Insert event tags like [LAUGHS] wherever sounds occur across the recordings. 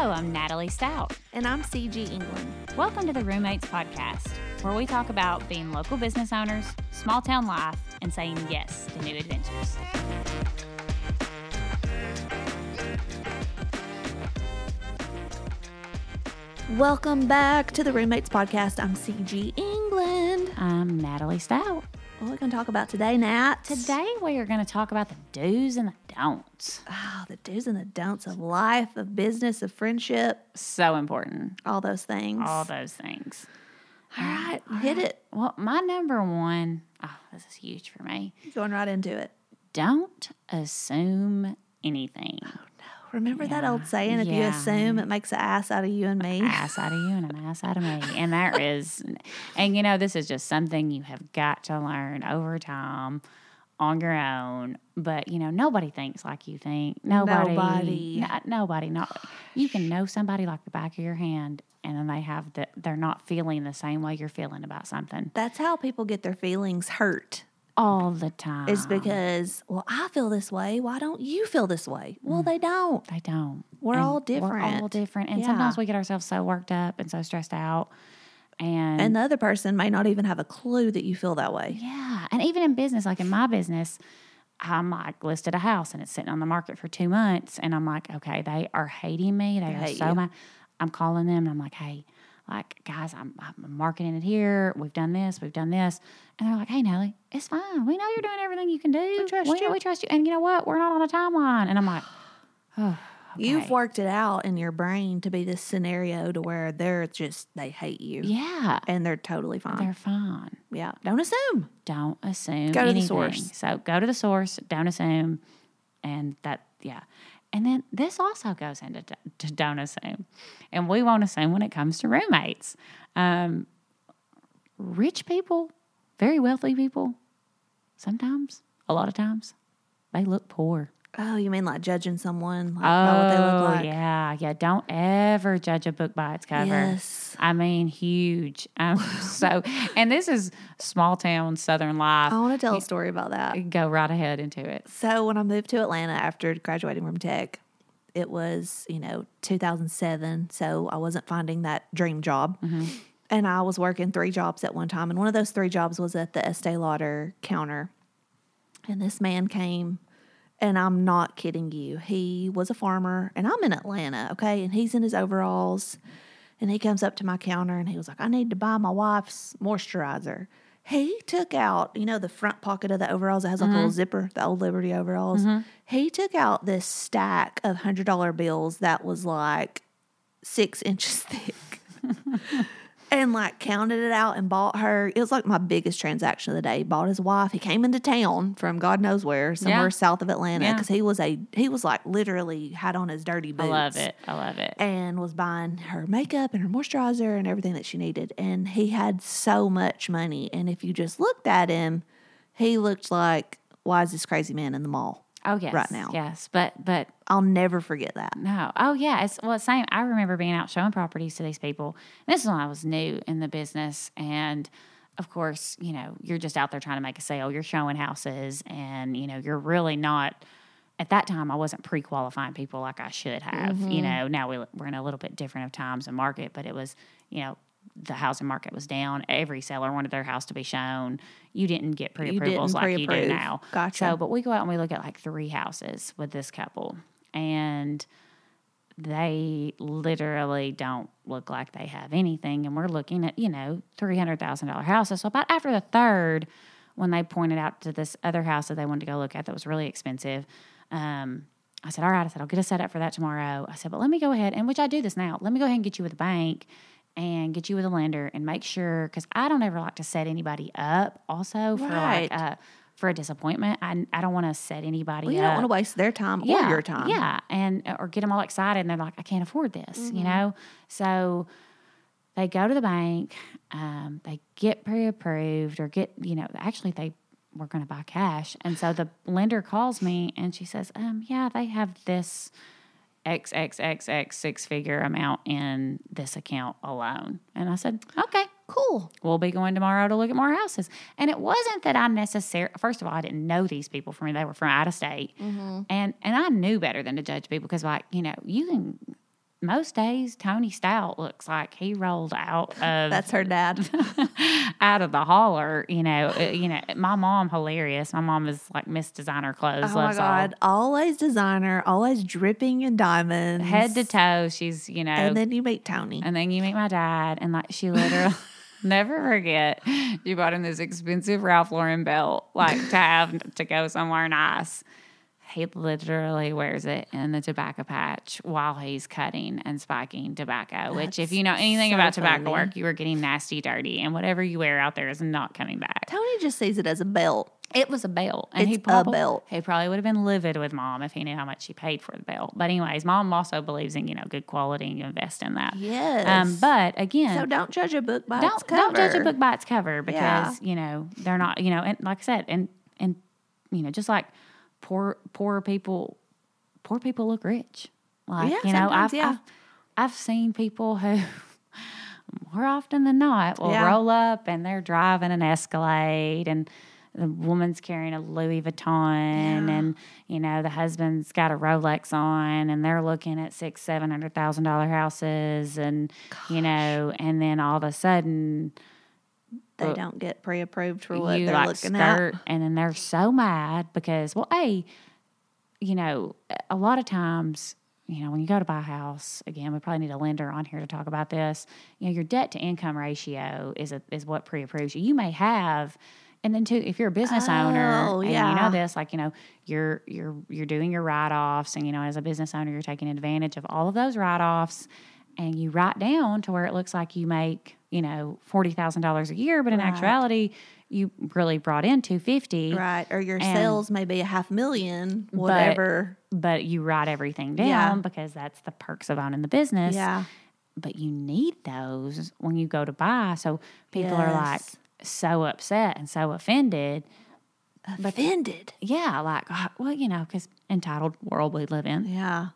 Hello, I'm Natalie Stout. And I'm CG England. Welcome to the Roommates Podcast, where we talk about being local business owners, small town life, and saying yes to new adventures. Welcome back to the Roommates Podcast. I'm CG England. I'm Natalie Stout. What are we going to talk about today, Nat? Today we are going to talk about the do's and the don'ts. Oh, the do's and the don'ts of life, of business, of friendship, So important. all those things. All those things. all um, right, hit it. Well, my number one, oh, this is huge for me. Going right into it. Don't assume anything. Oh, no. Remember that old saying, if you assume, it makes an ass out of you and me? ass out of you and an ass out of me. And there is, and you know, this is just something you have got to learn over time on your own. But you know, nobody thinks like you think. Nobody, Nobody. no- nobody. Not you can know somebody like the back of your hand, and then they have that they're not feeling the same way you're feeling about something That's how people get their feelings hurt. all the time. Is because, well, I feel this way. Why don't you feel this way? Well, mm. they don't. they don't. We're And all different. We're all different. different, and Yeah. sometimes we get ourselves so worked up and so stressed out. And And the other person may not even have a clue that you feel that way. Yeah. And even in business, like in my business, I'm like listed a house and it's sitting on the market for two months. And I'm like, okay, they are hating me. They are so you. mad. I'm calling them and I'm like, hey, like, guys, I'm, I'm marketing it here. We've done this. We've done this. And they're like, hey, Nellie, it's fine. We know you're doing everything you can do. We trust you. We trust you. And you know what? We're not on a timeline. And I'm like, oh, You've worked it out in your brain to be this scenario to where they're just they hate you Yeah. and they're totally fine. They're fine. yeah, don't assume. don't assume Go to the source. So go to the source, don't assume, and that yeah. And then this also goes into to don't assume, and we won't assume when it comes to roommates. Um, rich people, very wealthy people, sometimes, a lot of times, they look poor. Oh, you mean like judging someone like, by what they look like? Oh, yeah, yeah. Don't ever judge a book by its cover. Yes. I mean, huge. Um, [LAUGHS] so, and this is small town Southern life. I want to tell a story about that. Go right ahead into it. So when I moved to Atlanta after graduating from tech, it was, you know, 2007. So I wasn't finding that dream job. And I was working three jobs at one time. And one of those three jobs was at the Estee Lauder counter. And this man came, and I'm not kidding you. He was a farmer, and I'm in Atlanta, okay? And he's in his overalls. And he comes up to my counter and he was like, I need to buy my wife's moisturizer. He took out, you know, the front pocket of the overalls that has like a little mm-hmm. zipper, the old Liberty overalls. Mm-hmm. He took out this stack of $100 bills that was like six inches [LAUGHS] thick [LAUGHS] and like counted it out and bought her. It was like my biggest transaction of the day. Bought his wife. He came into town from God knows where, somewhere Yeah. south of Atlanta, Yeah. because he was a, he was like literally had on his dirty boots. I love it. I love it. and was buying her makeup and her moisturizer and everything that she needed. And he had so much money. And if you just looked at him, he looked like, why is this crazy man in the mall? Oh yes, right now. Yes, but but I'll never forget that. no. Oh yeah. It's well same. I remember being out showing properties to these people. And this is when I was new in the business, and of course, you know, you're just out there trying to make a sale. You're showing houses, and you know, you're really not. At that time, I wasn't pre-qualifying people like I should have. You mm-hmm. know, now we, we're in a little bit different of times and market, but it was, you know, the housing market was down. Every seller wanted their house to be shown. You didn't get pre-approvals didn't like you do now. Gotcha. So, but we go out and we look at like three houses with this couple, and they literally don't look like they have anything. And we're looking at, you know, $300,000 houses. So, about after the third, when they pointed out to this other house that they wanted to go look at that was really expensive, um, I said, All right, I said, I'll get a set up for that tomorrow. I said, But let me go ahead, and which I do this now, let me go ahead and get you with a bank and get you with a lender and make sure, because I don't ever like to set anybody up also for Right. like, uh, for a disappointment. I, I don't want to set anybody Well, you up don't want to waste their time yeah, or your time. Yeah, and or get them all excited, and they're like, "I can't afford this," you know. So they go to the bank, um, they get pre-approved, or get you know. Actually, they were going to buy cash, and so the lender calls me, and she says, "Um, yeah, they have this." X X X X six figure amount in this account alone. And I said, okay, cool. We'll be going tomorrow to look at more houses. And it wasn't that I necessarily, first of all, I didn't know these people from they were from out of state. Mm-hmm. And, and I knew better than to judge people because, like, you know, you can most days Tony Stout looks like he rolled out of That's her dad. [LAUGHS] out of the holler. You know, uh, you know. My mom hilarious. My mom is like Miss Designer clothes. oh my loves all- god, always designer, always dripping in diamonds, head to toe. She's you know, And then you meet Tony. And then you meet my dad, and like she literally [LAUGHS] never forget. You bought him this expensive Ralph Lauren belt, like to have to go somewhere nice. He literally wears it in the tobacco patch while he's cutting and spiking tobacco. which, if you know anything so about tobacco funny. work, you are getting nasty, dirty, and whatever you wear out there is not coming back. Tony just sees it as a belt. It was a belt, and he It's a probably, belt. He probably would have been livid with mom if he knew how much she paid for the belt. But anyways, mom also believes in you know good quality and you invest in that. Yes. Um, but again, so don't judge a book by don't its cover. don't judge a book by its cover because Yeah. you know they're not you know and like I said and and you know just like poor poor people poor people look rich like Yeah, you know I've, yeah. I've I've seen people who [LAUGHS] more often than not will Yeah. roll up and they're driving an Escalade and the woman's carrying a Louis Vuitton and you know the husband's got a Rolex on and they're looking at six seven hundred thousand dollar houses and you know and then all of a sudden They don't get pre-approved for what you they're like looking skirt at. and then they're so mad because well a you know a lot of times you know when you go to buy a house again we probably need a lender on here to talk about this you know your debt to income ratio is a, is what pre-approves you you may have and then too if you're a business owner Oh, and you know this like you know you're you're you're doing your write-offs and you know as a business owner you're taking advantage of all of those write-offs and you write down to where it looks like you make you know $40,000 a year but in Right. actuality you really brought in 250 Right. Or your And- sales may be a half million, whatever. but you write everything down Yeah. because that's the perks of owning the business yeah. but you need those when you go to buy so people are like so upset and so offended Offended. yeah like "Ah, well you know because entitled world we live in Yeah.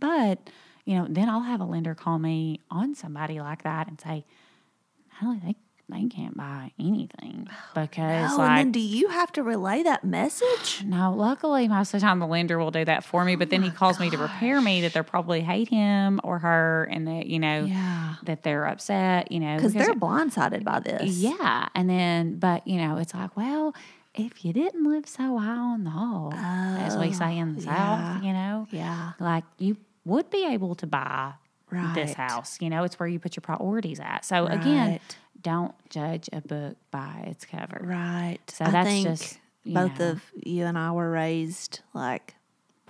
but you know then i'll have a lender call me on somebody like that and say They they can't buy anything [SIGHS] because Oh, like and then do you have to relay that message? No, luckily most of the time the lender will do that for me, but then Oh he calls me to repair me that they probably hate him or her and that, you know, Yeah. that they're upset, you know. Because they're blindsided by this. Yeah. And then but, you know, it's like, well, if you didn't live so high on the hog, as we say in the Oh, yeah. South, you know, Yeah. like you would be able to buy Right. this house. You know, it's where you put your priorities at. So again, don't judge a book by its cover. Right. So I that's just, both know. of you and I were raised like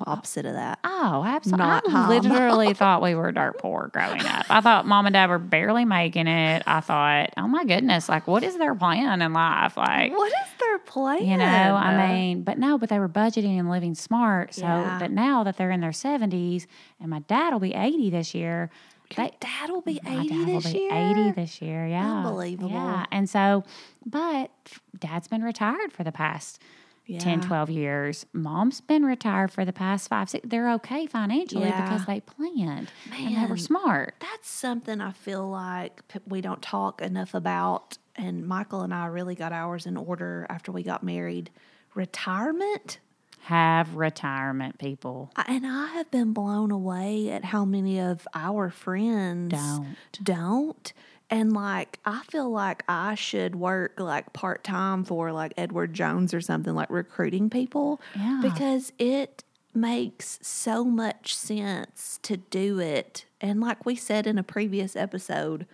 opposite of that. Oh, absolutely. Not I home. literally thought we were dirt poor growing up. I thought mom and dad were barely making it. I thought, oh my goodness, like what is their plan in life? Like, What is their plan? you know, I mean, but no, but they were budgeting and living smart. So, Yeah. but now that they're in their 70s and my dad will be 80 this year. Your they- dad will be my 80 dad will this be year. 80 this year. Yeah. Unbelievable. Yeah. And so, but dad's been retired for the past 10, 12 years. Mom's been retired for the past five, six. They're okay financially Yeah. because they planned and they were smart. That's something I feel like we don't talk enough about. And Michael and I really got ours in order after we got married. Retirement. Have retirement people. I- And I have been blown away at how many of our friends Don't. don't. And like, I feel like I should work like part time for like Edward Jones or something, like recruiting people. Yeah. Because it makes so much sense to do it. And like we said in a previous episode,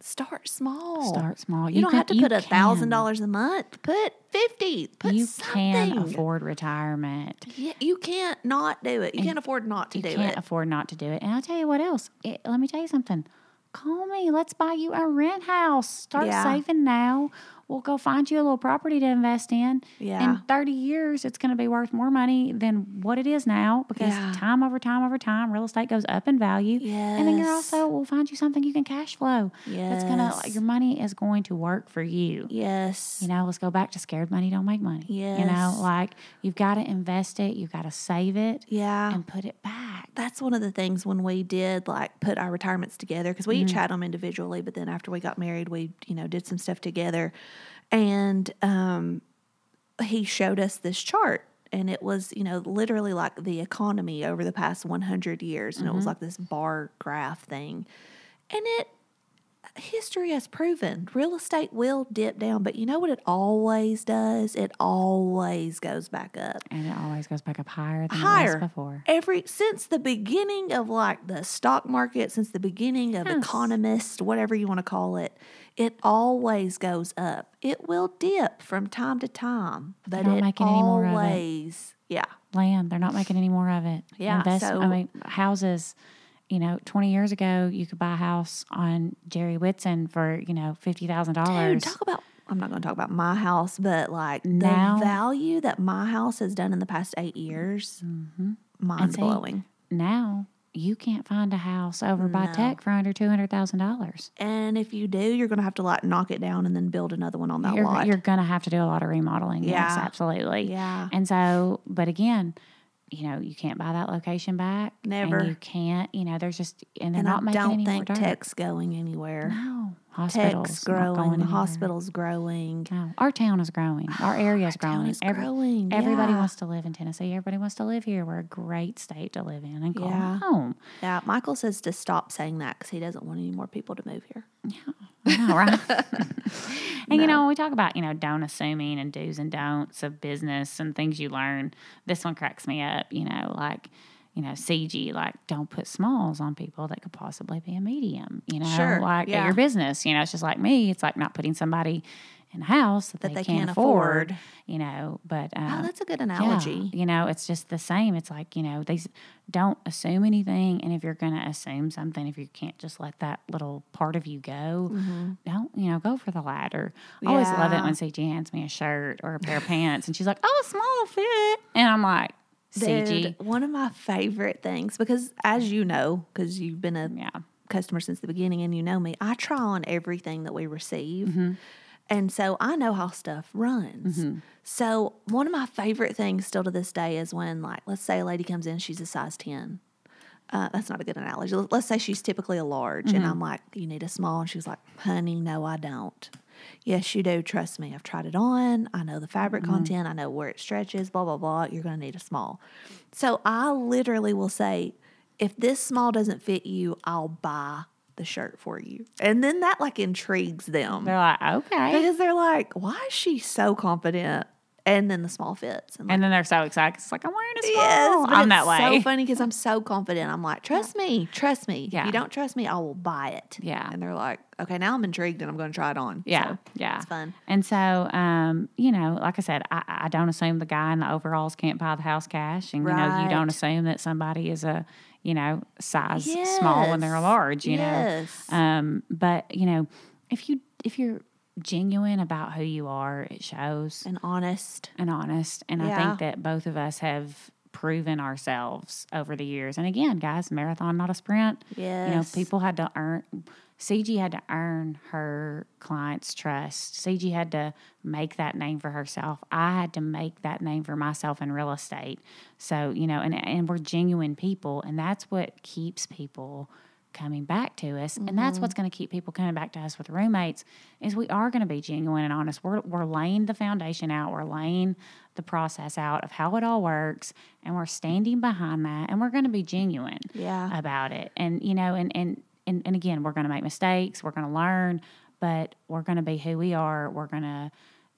start small. Start small. You, You don't can- have to put a thousand dollars a month. Put fifty. Put you something. can afford retirement. Yeah, you can't not do it. You can't afford not to do it. You can't afford not to do it. And I'll tell you what else. It, let me tell you something. Call me. Let's buy you a rent house. Start Yeah. saving now. We'll go find you a little property to invest in. Yeah. In 30 years, it's going to be worth more money than what it is now because Yeah. time over time over time, real estate goes up in value. Yes. And then you're also, we'll find you something you can cash flow. Yes. That's going to, your money is going to work for you. Yes. You know, let's go back to scared money don't make money. Yes. You know, like you've got to invest it, you've got to save it yeah. and put it back. that's one of the things when we did like put our retirements together because we Mm-hmm. each had them individually but then after we got married we you know did some stuff together and um he showed us this chart and it was you know literally like the economy over the past 100 years and it was like this bar graph thing. And it history has proven real estate will dip down but you know what it always does? It always goes back up. And it always goes back up higher than it higher. was before. every since the beginning of like the stock market since the beginning of Yes. economists whatever you want to call it it always goes up it will dip from time to time but not it making any more of it. always yeah Land, they're not making any more of it. Yeah, so- I mean, houses. You know, twenty years ago, you could buy a house on Jere Whitson for you know fifty thousand dollars. talk about I'm not going to talk about my house, but like Now- the value that my house has done in the past eight years, Mm-hmm. mind blowing. Now you can't find a house over by No. Tech for under two hundred thousand dollars. And if you do, you're going to have to like knock it down and then build another one on that You're, lot. you're gonna have to do a lot of remodeling. Yes, absolutely. Yeah. And so, but again, you know, you can't buy that location back. Never. And you can't. You know, there's just and they're and I not making don't think tech's going anywhere. No, hospitals Tech's growing, going the anywhere. hospital's growing. No, our town is growing. Our area is [GASPS] Our growing. is growing, Everybody yeah. wants to live in Tennessee. Everybody wants to live here. We're a great state to live in and call Yeah. home. Yeah, Michael says to stop saying that because he doesn't want any more people to move here. I know, right? [LAUGHS] [LAUGHS] and you know, when we talk about, you know, don't assuming and do's and don'ts of business and things you learn, this one cracks me up, you know, like, you know, CG, like don't put smalls on people that could possibly be a medium, you know, Sure, like yeah. at your business, you know, it's just like me. It's like not putting somebody in a house that, That they, they can't, can't afford, afford. you know, but, uh, Oh, that's a good yeah, analogy. you know, it's just the same. It's like, you know, these don't assume anything. And if you're going to assume something, if you can't just let that little part of you go, don't, you know, go for the ladder. I always love it when CG hands me a shirt or a pair of pants and she's like, oh, small fit. And I'm like, CG. Dude, one of my favorite things, because as you know, because you've been a Yeah. customer since the beginning and you know me, I try on everything that we receive. Mm-hmm. And so I know how stuff runs. Mm-hmm. So one of my favorite things still to this day is when, like, let's say a lady comes in, she's a size 10. Uh, that's not a good analogy. Let- Let's say she's typically a large, and I'm mm-hmm. like, "You need a small," and she's like, "Honey, no, I don't." Yes, you do. Trust me. I've tried it on. I know the fabric mm-hmm. content. I know where it stretches. Blah blah blah. You're going to need a small. So I literally will say, if this small doesn't fit you, I'll buy the shirt for you, and then that like intrigues them They're like, okay. because they're like, "Why is she so confident?" And then the small fits, and And then they're so excited. 'cause It's like, I'm wearing a small. Yes, I'm it's that way. So funny because I'm so confident. I'm like, trust me, trust me. If Yeah. you don't trust me, I will buy it. Yeah. And they're like, okay, now I'm intrigued and I'm going to try it on. Yeah, So, yeah, it's fun. And so, um, you know, like I said, I, I don't assume the guy in the overalls can't buy the house cash, and you know, you don't assume that somebody is a, you know, size small when they're large. You Yes. know, um, but you know, if you if you're genuine about who you are, it shows And honest. and honest. And I think that both of us have proven ourselves over the years. And again, guys, marathon, not a sprint. Yes. You know, people had to earn, CG had to earn her clients' trust. CG had to make that name for herself. I had to make that name for myself in real estate. So, you know, and, and we're genuine people. And that's what keeps people coming back to us and that's mm-hmm. what's going to keep people coming back to us with roommates is we are going to be genuine and honest. We're, we're laying the foundation out. We're laying the process out of how it all works and we're standing behind that and we're going to be genuine Yeah. about it. And you know and and and, and again we're going to make mistakes we're going to learn but we're going to be who we are. We're going to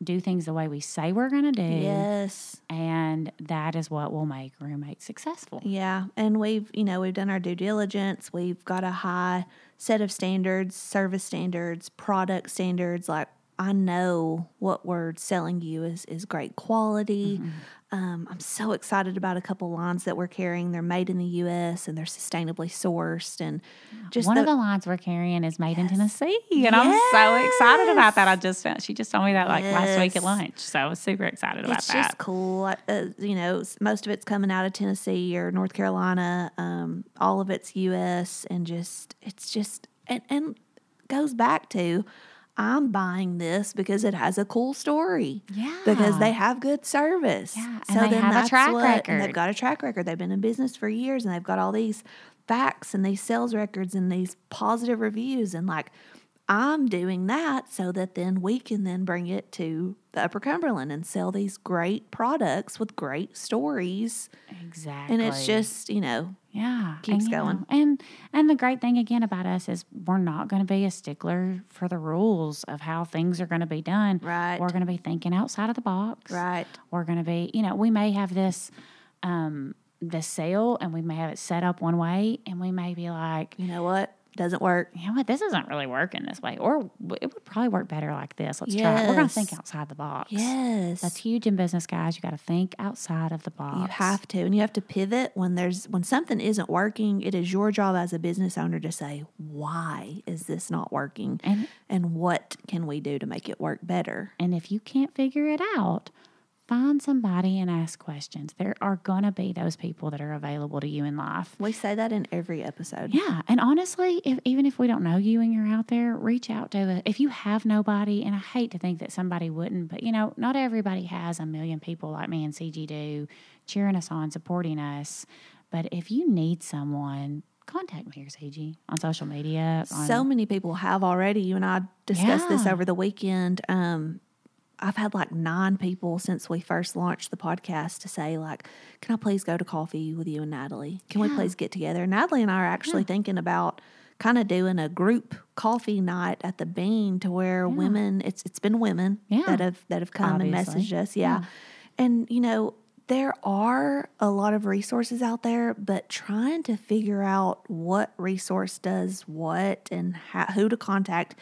do things the way we say we're going to do Yes. and that is what will make roommates successful Yeah. And we've, you know, we've done our due diligence. We've got a high set of standards, service standards, product standards. Like I know what we're selling you is is great quality. Mm-hmm. Um, I'm so excited about a couple lines that we're carrying. They're made in the U.S. and they're sustainably sourced. And just One the, of the lines we're carrying is made in Tennessee, and I'm so excited about that. I just found, she just told me that like last week at lunch, so I was super excited about it's that. It's just cool. Uh, you know, most of it's coming out of Tennessee or North Carolina. Um, all of it's U.S. and just it's just and and goes back to I'm buying this because it has a cool story. Yeah. Because they have good service. Yeah, and they have a track what- And record. they've got a track record. They've been in business for years and they've got all these facts and these sales records and these positive reviews and like I'm doing that so that then we can then bring it to the Upper Cumberland and sell these great products with great stories. Exactly. And it's just, you know, yeah, keeps and, going. know, and and the great thing again about us is we're not going to be a stickler for the rules of how things are going to be done. Right. We're going to be thinking outside of the box. right. We're going to be, you know, we may have this um this sale and we may have it set up one way and we may be like, You know what? Doesn't work. you know what, this isn't really working this way, or it would probably work better like this. Let's try. it. We're going to think outside the box. Yes. That's huge in business, guys. You got to think outside of the box. You have to, and you have to pivot when there's when something isn't working. It is your job as a business owner to say, "Why is this not working?" And- and what can we do to make it work better? And if you can't figure it out, find somebody and ask questions. There are going to be those people that are available to you in life. We say that in every episode. Yeah, and honestly, if even if we don't know you and you're out there, reach out to us. If you have nobody, and I hate to think that somebody wouldn't, but you know, not everybody has a million people like me and CG do cheering us on, supporting us. But if you need someone, contact me or CG on social media. On, So many people have already. You and I discussed this over the weekend. Um, I've had like nine people since we first launched the podcast to say like, "Can I please go to coffee with you and Natalie? Can we please get together?" Natalie and I are actually thinking about kind of doing a group coffee night at the Bean to where women it's it's been women Yeah. that have that have come and Obviously. messaged us, yeah. And you know, there are a lot of resources out there, but trying to figure out what resource does what and how, who to contact,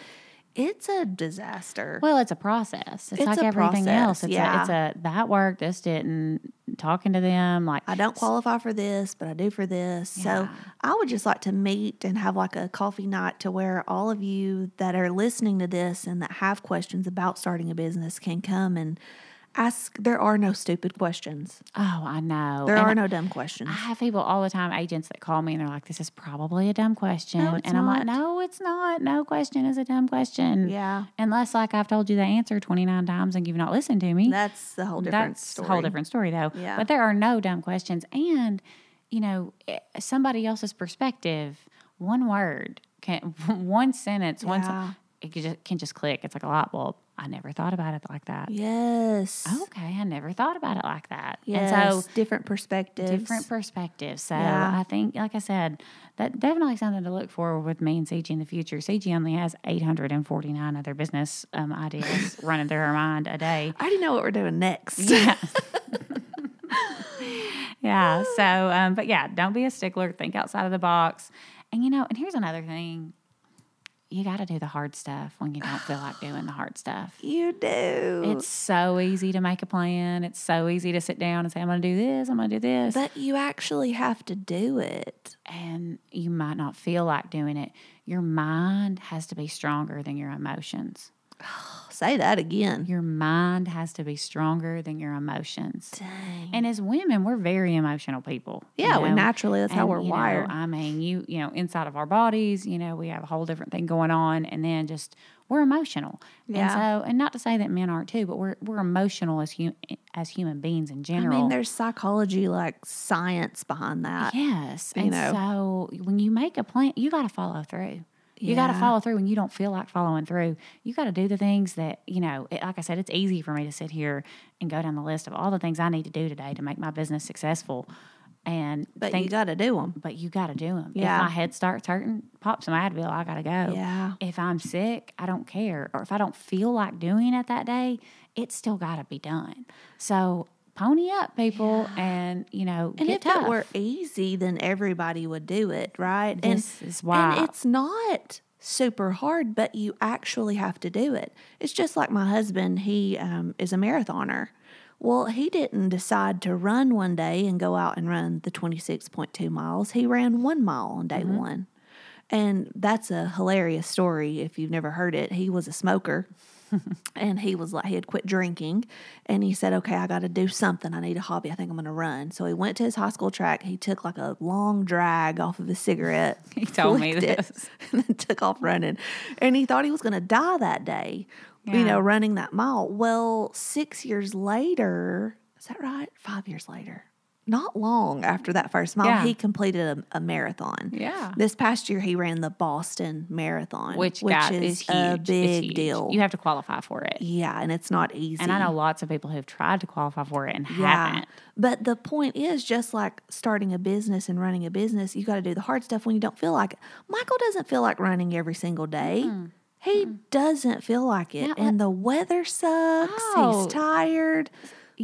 it's a disaster. Well, it's a process. It's, It's like everything process, else. It's yeah. a, it's a that worked, this didn't. Talking to them, like I don't qualify for this, but I do for this. So I would just like to meet and have like a coffee night to where all of you that are listening to this and that have questions about starting a business can come and ask. There are no stupid questions. Oh, I know. There And are no dumb questions. I have people all the time, agents that call me and they're like, "This is probably a dumb question," No, and I'm like, "No, it's not. No question is a dumb question." Yeah. Unless, like, I've told you the answer 29 times and you've not listened to me. That's the whole different That's story. a whole different story, though. Yeah. But there are no dumb questions, and you know, eh, somebody else's perspective. One word can, [LAUGHS] one sentence, one. It can just, can just click. It's like a light bulb. I never thought about it like that. Yes. Okay, I never thought about it like that. Yes. And so different perspectives. different perspectives. So Yeah. I think, like I said, that definitely something to look for with me and CG in the future. CG only has 849 other business um, ideas [LAUGHS] running through her mind a day. I already know what we're doing next. Yeah. [LAUGHS] yeah. So, um, but yeah, don't be a stickler. Think outside of the box. And you know, and here's another thing. You got to do the hard stuff when you don't feel like doing the hard stuff. [SIGHS] You do. It's so easy to make a plan. It's so easy to sit down and say, I'm going to do this, I'm going to do this. but you actually have to do it. and you might not feel like doing it. Your mind has to be stronger than your emotions. [SIGHS] [SIGHS] Say that again. Your mind has to be stronger than your emotions. Dang. And as women, we're very emotional people. Yeah, we know? naturally that's how we're you know, wired. I mean, you you know, inside of our bodies, you know, we have a whole different thing going on, and then just we're emotional. Yeah. And so, and not to say that men aren't too, but we're we're emotional as hum, as human beings in general. I mean, there's psychology, like science behind that. Yes. you and know. so when you make a plan, you got to follow through. You got to follow through when you don't feel like following through. You got to do the things that, you know, it, like I said, it's easy for me to sit here and go down the list of all the things I need to do today to make my business successful. And But think, you got to do them. but you got to do them. Yeah. If my head starts hurting, pop some Advil, I got to go. Yeah. If I'm sick, I don't care. Or if I don't feel like doing it that day, it's still got to be done. So pony up, people, and, you know, And get if tough. it were easy, then everybody would do it, right? This and, is why- And it's not super hard, but you actually have to do it. It's just like my husband, he um, is a marathoner. Well, he didn't decide to run one day and go out and run the 26.2 miles. He ran one mile on day one. And that's a hilarious story if you've never heard it. He was a smoker and he was like, he had quit drinking and he said, Okay, I got to do something. I need a hobby. I think I'm going to run. So he went to his high school track. He took like a long drag off of his cigarette. [LAUGHS] He told me flicked it, this. [LAUGHS] and then took off running. And he thought he was going to die that day, you know, running that mile. Well, six years later, is that right? Five years later. Not long after that first mile, Yeah. he completed a, a marathon. Yeah. This past year, he ran the Boston Marathon, Which, got, is, is, huge. a big huge. deal. You have to qualify for it. yeah, and it's not easy. And I know lots of people who've tried to qualify for it and Yeah. haven't. But the point is, just like starting a business and running a business, you got to do the hard stuff when you don't feel like it. Michael doesn't feel like running every single day. He doesn't feel like it. And the weather sucks. Oh. He's tired.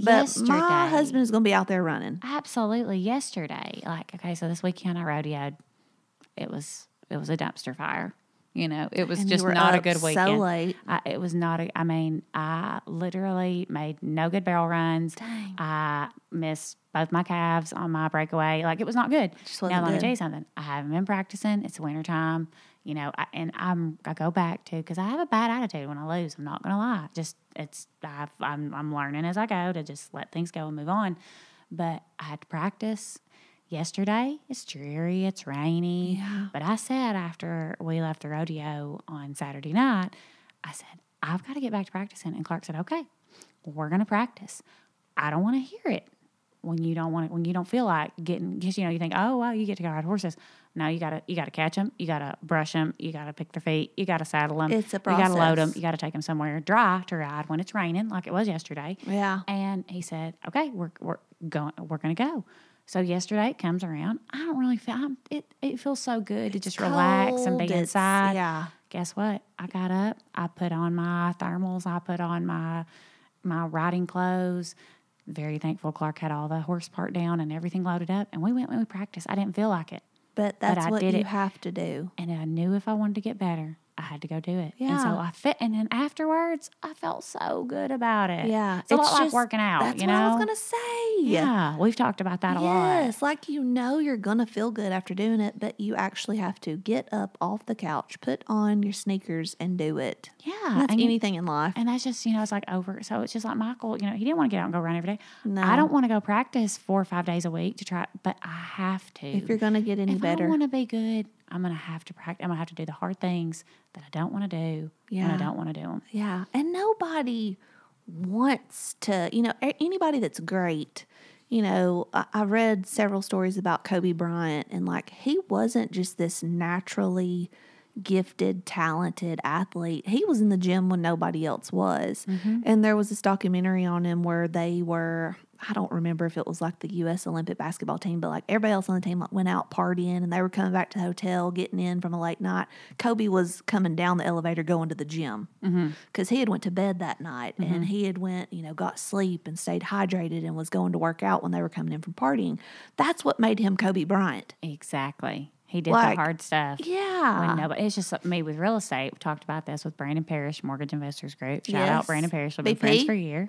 But my husband is going to be out there running. Absolutely. Yesterday, like okay, so this weekend I rodeoed. It was it was a dumpster fire. You know, it was And just not a good so weekend. late. I, it was not a. I mean, I literally made no good barrel runs. Dang. I missed both my calves on my breakaway. Like it was not good. Just now let me tell you something. I haven't been practicing. It's wintertime. You know, I, and I'm I go back to because I have a bad attitude when I lose. I'm not gonna lie. Just it's I've, I'm I'm learning as I go to just let things go and move on. But I had to practice yesterday. It's dreary. It's rainy. Yeah. But I said after we left the rodeo on Saturday night, I said I've got to get back to practicing. And Clark said, "Okay, we're gonna practice." I don't want to hear it when you don't want it when you don't feel like getting because you know you think oh well you get to go ride horses no you gotta you gotta catch them you gotta brush them you gotta pick their feet you gotta saddle them It's a process. you gotta load them you gotta take them somewhere dry to ride when it's raining like it was yesterday Yeah. and he said okay we're we're going we're gonna go so yesterday it comes around I don't really feel I'm, it it feels so good to just relax and be inside yeah. guess what? I got up, I put on my thermals, I put on my my riding clothes. Very thankful Clark had all the horse part down and everything loaded up, and we went and we practiced. I didn't feel like it, But that's I what did you it. have to do. and I knew if I wanted to get better, I had to go do it. And so I fit, and then afterwards, I felt so good about it. Yeah. it's a lot like just- working out. That's you what know, I was going to say. yeah, we've talked about that a lot. Yes, like you know you're gonna feel good after doing it, but you actually have to get up off the couch, put on your sneakers, and do it. Yeah, And that's and you- anything in life. And that's just, you know, it's like over. So it's just like Michael, you know, he didn't want to get out and go run every day. No. I don't want to go practice four or five days a week to try, but I have to. If you're gonna get any if better, I want to be good, I'm going to have to practice. I'm going to have to do the hard things that I don't want to do when I don't want to do them. yeah. And nobody wants to, you know, anybody that's great. You know, I, I read several stories about Kobe Bryant, and like he wasn't just this naturally gifted, talented athlete. He was in the gym when nobody else was. Mm-hmm. And there was this documentary on him where they were, I don't remember if it was like the US Olympic basketball team, but like everybody else on the team like went out partying and they were coming back to the hotel, getting in from a late night. Kobe was coming down the elevator going to the gym mm-hmm. because he had went to bed that night and mm-hmm. he had went, you know, got sleep and stayed hydrated and was going to work out when they were coming in from partying. That's what made him Kobe Bryant. Exactly. He did Like, the hard stuff. Yeah. When nobody, it's just like me with real estate. We talked about this with Brandon Parrish, Mortgage Investors Group. Shout out Brandon Parrish. We've been friends for a year.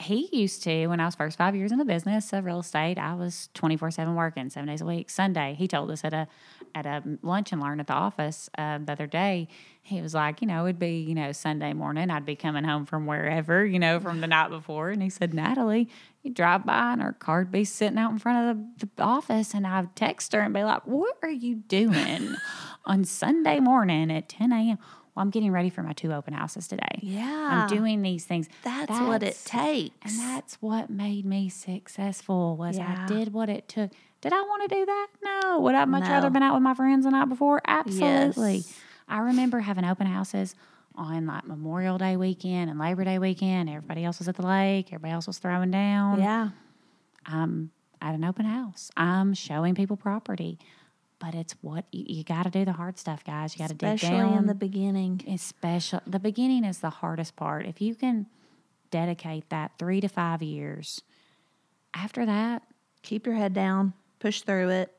He used to, when I was first five years in the business of real estate, I was 24 7 working, seven days a week. Sunday, he told us at a at a lunch and learn at the office uh, the other day, he was like, you know, it'd be, you know, Sunday morning. I'd be coming home from wherever, you know, from the night before. And he said, Natalie, you drive by and her car'd be sitting out in front of the, the office. And I'd text her and be like, what are you doing [LAUGHS] on Sunday morning at 10 a.m.? Well, I'm getting ready for my two open houses today. Yeah. I'm doing these things. That's, what it takes. And that's what made me successful was Yeah. I did what it took. Did I want to do that? No. Would I much No. rather been out with my friends the night before? Absolutely. Yes. I remember having open houses on like Memorial Day weekend and Labor Day weekend. Everybody else was at the lake. Everybody else was throwing down. yeah. I'm at an open house. I'm showing people property. But it's what you, you got to do the hard stuff, guys. You got to dig Especially down in the beginning. especially the beginning is the hardest part. If you can dedicate that three to five years, after that, Keep your head down, push through it.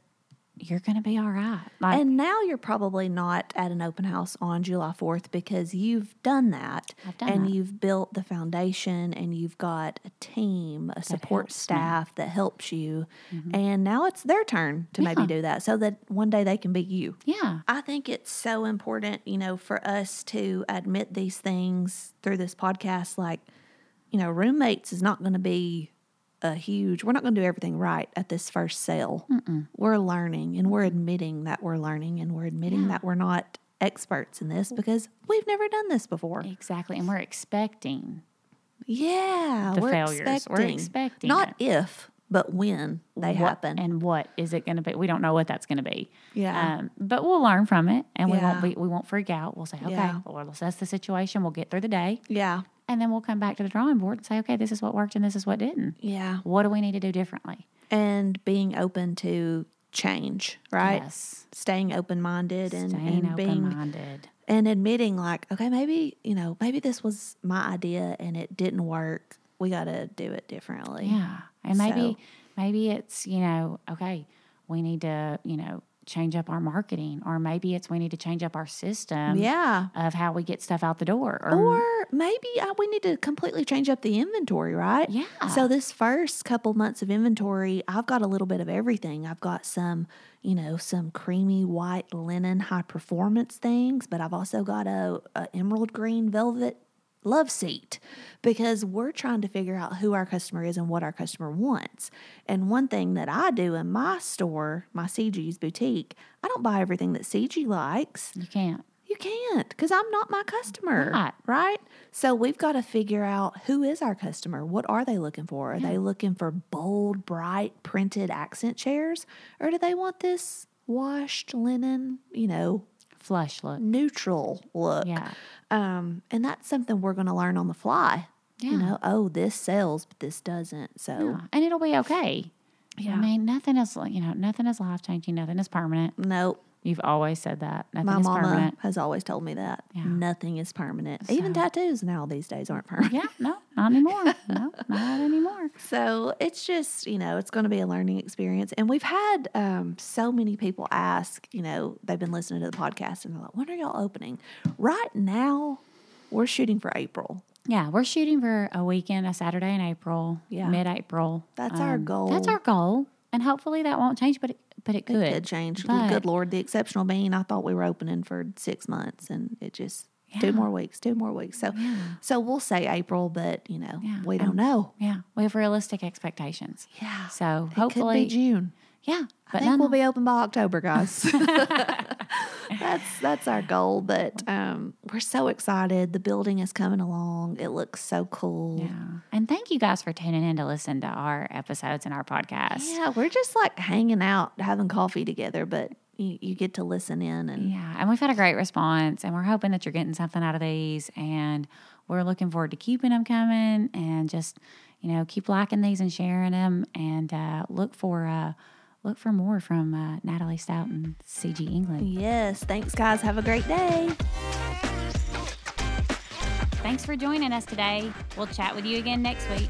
You're going to be all right. Like, And now you're probably not at an open house on July 4th because you've done that. Done and that. you've built the foundation and you've got a team, a support helps me. Mm-hmm. staff that helps you. And now it's their turn to maybe do that so that one day they can be you. yeah, I think it's so important, you know, for us to admit these things through this podcast. Like, you know, roommates is not going to be a huge, we're not going to do everything right at this first sale. We're learning and we're admitting that we're learning and we're admitting that we're not experts in this because we've never done this before. exactly. And we're expecting. Yeah. The we're failures. We're Expecting. expecting Not it. if, but when they what- happen. and what is it going to be? We don't know what that's going to be. Yeah. Um, but we'll learn from it, and we won't be we won't freak out. We'll say, okay, Yeah. Lord, assess the situation. We'll get through the day, yeah. And then we'll come back to the drawing board and say, okay, this is what worked and this is what didn't. Yeah. What do we need to do differently? And being open to change, right? Yes. Staying open minded and, Staying and being open minded. and admitting like, okay, maybe, you know, maybe this was my idea and it didn't work. We got to do it differently. Yeah. And maybe So- maybe it's, you know, okay, we need to, you know, change up our marketing or maybe it's we need to change up our system Yeah. of how we get stuff out the door or, Or maybe uh, we need to completely change up the inventory, right? Yeah. So this first couple months of inventory, I've got a little bit of everything. I've got some, you know, some creamy white linen high performance things, but I've also got a, a emerald green velvet love seat because we're trying to figure out who our customer is and what our customer wants. And one thing that I do in my store, my CG's boutique, I don't buy everything that CG likes. you can't. You can't because I'm not my customer. Right. Right. So we've got to figure out who is our customer. What are they looking for? Are they looking for bold, bright, printed accent chairs? Or do they want this washed linen, you know, Flush look. neutral look? Yeah. Um, and that's something we're going to learn on the fly. You know, oh, this sells, but this doesn't. So, Yeah. And it'll be okay. Yeah. I mean, nothing is, you know, nothing is life changing. Nothing is permanent. nope. You've always said that. Nothing My is mama permanent. has always told me that. Yeah. Nothing is permanent. Even tattoos now these days aren't permanent. Yeah. No, not anymore. no, not anymore. [LAUGHS] So it's just, you know, it's going to be a learning experience. And we've had um, so many people ask, you know, they've been listening to the podcast and they're like, when are y'all opening? Right now, we're shooting for April. Yeah, we're shooting for a weekend, a Saturday in April, Yeah. mid-April. That's our goal. That's our goal, and hopefully that won't change. But it, but it could. It could change. But- Good Lord, the exceptional being, I thought we were opening for six months and it just, Yeah. two more weeks, two more weeks. So, Yeah. so we'll say April, but, you know, Yeah. we don't know. Yeah, we have realistic expectations. Yeah. So It hopefully, could be June. yeah. I think we'll be open by October, guys. [LAUGHS] [LAUGHS] that's that's our goal. But um, we're so excited. The building is coming along. It looks so cool. Yeah, and thank you guys for tuning in to listen to our episodes and our podcast. Yeah, we're just like hanging out, having coffee together, but you, you get to listen in and Yeah, and we've had a great response, and we're hoping that you're getting something out of these, and we're looking forward to keeping them coming, and just you know keep liking these and sharing them, and uh, look for uh, look for more from uh, Natalie Stout and CG England. yes, thanks guys. Have a great day. Thanks for joining us today. We'll chat with you again next week.